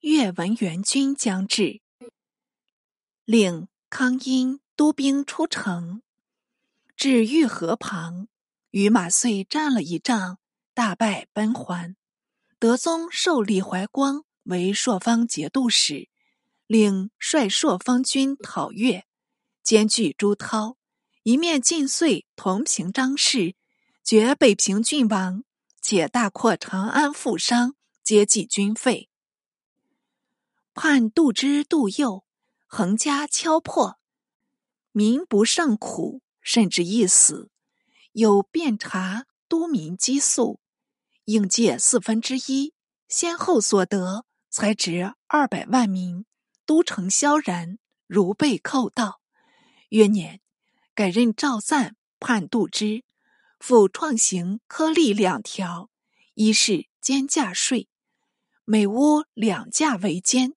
越文援军将至，令康因督兵出城，至御河旁，与马遂战了一仗，大败奔还。德宗授李怀光为朔方节度使，令率朔方军讨越，兼据朱涛，一面尽遂同平张氏，绝北平郡王，且大扩长安富商，接济军费。判杜之杜幼，横加敲破，民不胜苦，甚至一死。有遍察都民积粟，应借四分之一，先后所得才值二百万民，都城萧然，如被寇盗。越年，改任赵赞判杜之，复创行苛例两条：一是监价税，每屋两价为监。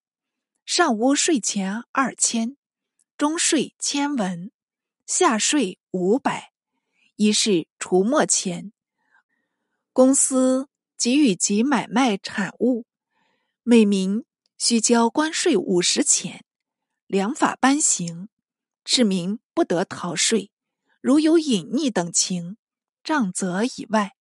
上屋税钱二千，中税千文，下税五百。一是除没钱，公司给予及买卖产物，每名需交关税五十钱。良法颁行，市民不得逃税。如有隐匿等情，杖责以外，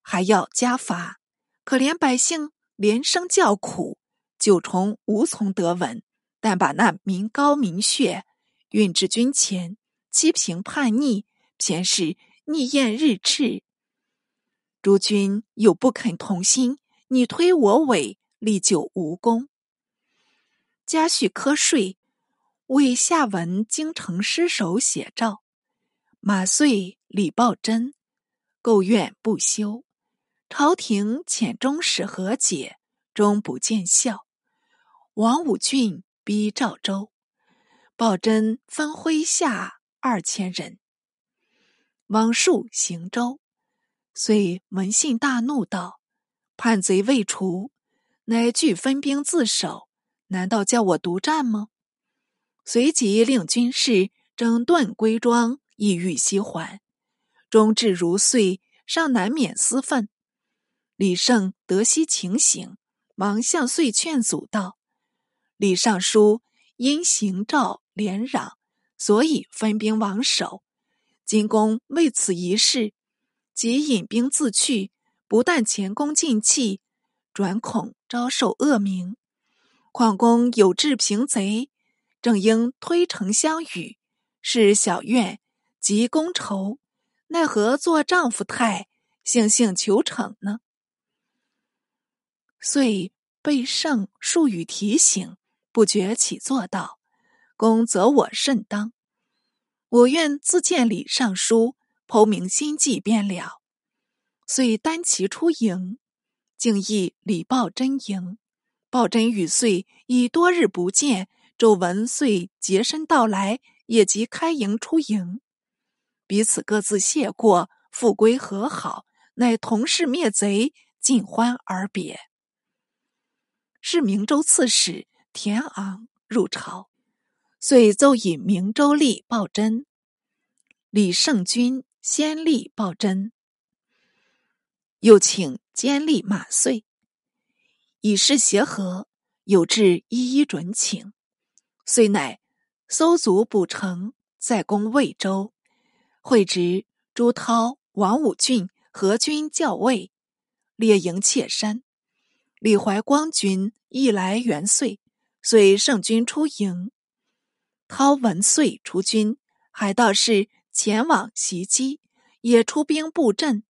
还要加罚。可怜百姓连声叫苦。九重无从得闻，但把那民膏民血运至军前，欺平叛逆，偏是逆焰日炽。诸君又不肯同心，你推我诿，历久无功。嘉许瞌睡，为下文京城失守写照。马遂、李抱真构怨不休，朝廷遣中使和解，终不见效。王武俊逼赵州，鲍真分麾下二千人，往戍行州。遂闻信大怒，道：“叛贼未除，乃俱分兵自守，难道叫我独战吗？”随即令军士整顿归装，意欲西还。终至如遂，尚难免私愤。李胜得悉情形，忙向遂劝阻道。李尚书因行诏连攘，所以分兵王守。金公为此一事，即引兵自去，不但前功尽弃，转恐遭受恶名。况公有志平贼，正应推诚相与，是小怨即公仇，奈何做丈夫态，悻悻求惩呢？遂被圣数语提醒。不觉起坐道：“公责我甚当，我愿自见李尚书，剖明心迹便了。”遂单骑出营，竟诣李抱真营。抱真与遂已多日不见，周文遂洁身到来，也即开营出营，彼此各自谢过，复归和好，乃同是灭贼，尽欢而别。是明州刺史。田昂入朝，遂奏以明州吏报真、李胜君先吏报真，又请监吏马遂，以示协和，有志一一准请。遂乃搜卒补城，再攻魏州，会执朱涛、王武俊合军校尉，列营切山。李怀光军亦来援遂。遂圣军出营，涛文遂出军，海盗士前往袭击，也出兵布阵。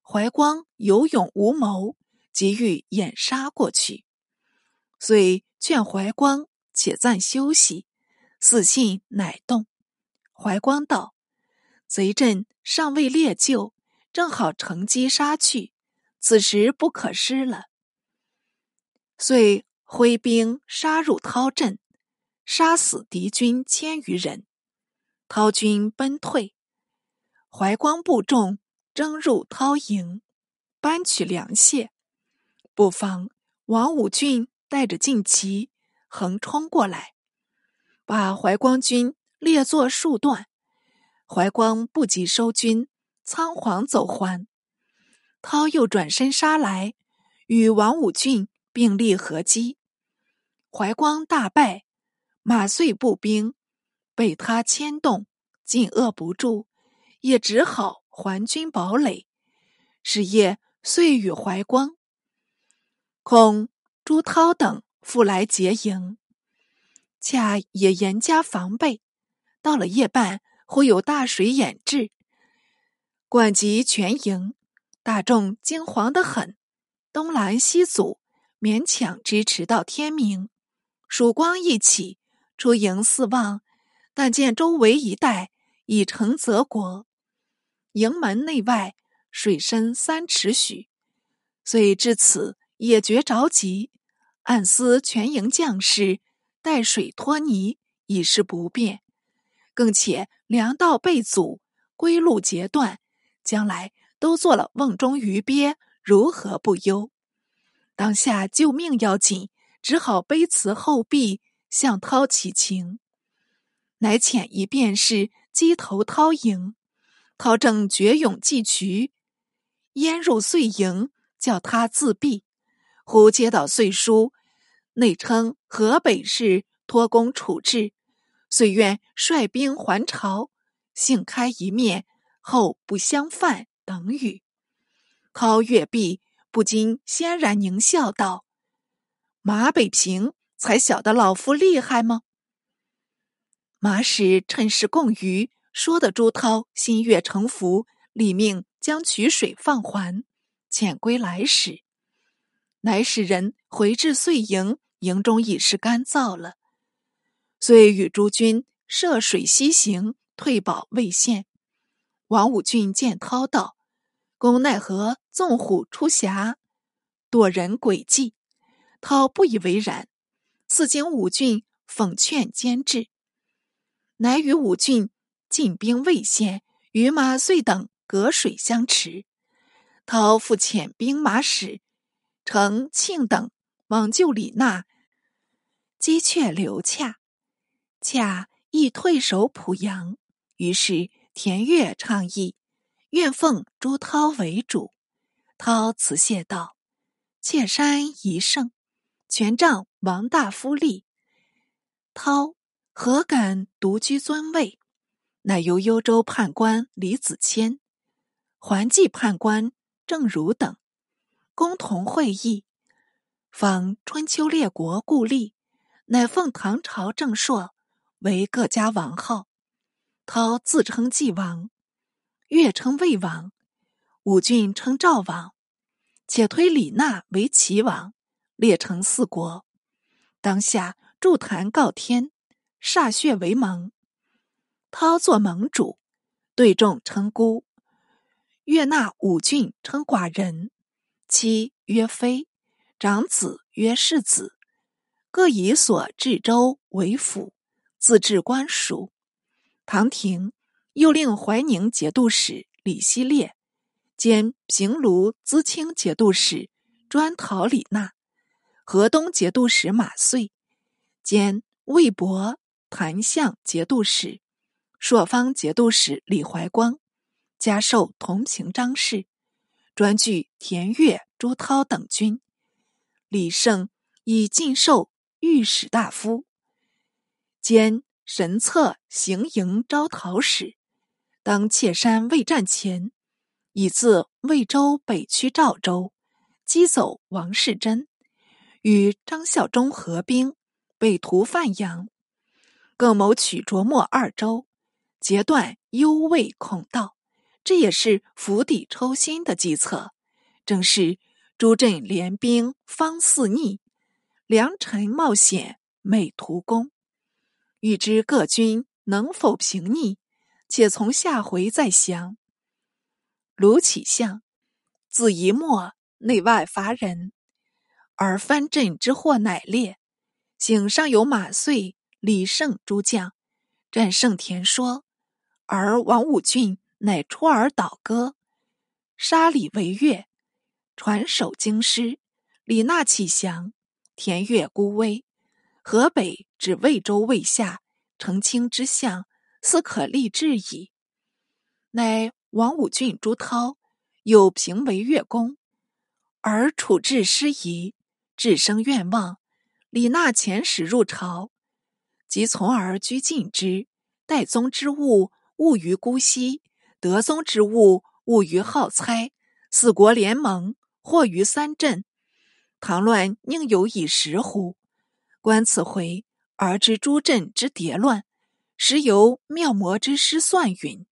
怀光有勇无谋，急欲掩杀过去，遂劝怀光且暂休息。死信乃动。怀光道：“贼阵尚未列就，正好乘机杀去，此时不可失了。”遂。挥兵杀入涛阵，杀死敌军千余人。涛军奔退，怀光部众争入涛营，搬取粮械。不妨王武俊带着劲旗横冲过来，把怀光军列作数段。怀光不及收军，仓皇走还。涛又转身杀来，与王武俊并立合击。怀光大败，马遂步兵被他牵动，进遏不住，也只好还军堡垒。是夜遂与怀光、恐朱涛等复来劫营，恰也严加防备。到了夜半，忽有大水掩至，灌及全营，大众惊惶得很，东拦西阻，勉强支持到天明。曙光一起，出营四望，但见周围一带已成泽国，营门内外。水深三尺许，遂至此也觉着急，暗思全营将士带水脱泥已是不便，更且粮道被阻，归路截断，将来都做了瓮中鱼鳖，如何不忧？当下救命要紧，只好卑辞后壁，向涛乞情。乃遣一便是击头涛营，涛正决勇继渠。淹入遂营，叫他自毙。忽接到遂书，内称河北市托公处置，遂愿率兵还朝，幸开一面，后不相犯等语。涛阅毕，不禁潸然狞笑道：“马北平才晓得老夫厉害吗？”马使趁势共娱，说的朱涛心悦诚服，立命。将取水放还，遣归来使，乃使人回至遂营，营中已是干燥了。遂与诸军涉水西行，退保魏县。王武俊见涛道：“公奈何纵虎出峡，躲人诡计？”涛不以为然，赐经武俊讽劝监制，乃与武俊进兵未现，与马遂等。隔水相持，涛复遣兵马使乘庆等往救李娜，击却刘洽，洽亦退守濮阳。于是田悦倡议，愿奉朱涛为主。涛辞谢道：“妾山一胜，权杖王大夫立。涛何敢独居尊位？”乃由幽州判官李子谦。还济判官郑儒等共同会议，仿春秋列国故吏，乃奉唐朝正朔为各家王号。涛自称纪王，越称魏王，武俊称赵王，且推李纳为齐王，列成四国。当下筑坛告天，歃血为盟。涛作盟主，对众称孤。岳纳五郡称寡人，妻曰妃，长子曰世子，各以所治州为府，自治官署。唐廷又令怀宁节度使李希烈兼平卢淄青节度使专讨李纳，河东节度使马遂兼魏博谭相节度使，朔方节度使李怀光。加授同平章事，专据田悦、朱涛等军。李胜以进授御史大夫，兼神策行营招讨使。当切山未战前，已自魏州北驱赵州，击走王世贞，与张孝忠合兵，北屠范阳，更谋取卓莫二州，截断幽魏孔道。这也是釜底抽薪的计策，正是诸镇联兵方肆逆，良臣冒险美图功。欲知各军能否平逆，且从下回再详。卢启相字一末内外乏人，而藩镇之祸乃烈。醒上有马遂、李胜诸将，战胜田说，而王武俊。乃出尔倒戈，杀李为越，传首京师。李纳起降，田悦孤危。河北指魏州魏下，澄清之相，似可立志矣。乃王武俊、朱涛有平为越公，而处置失宜，至生愿望。李纳遣使入朝，即从而居禁之。代宗之物，务于姑息；德宗之物，务于好猜。四国联盟，或于三镇。唐乱宁有以时乎？观此回，而知诸镇之迭乱，实由妙魔之失算允。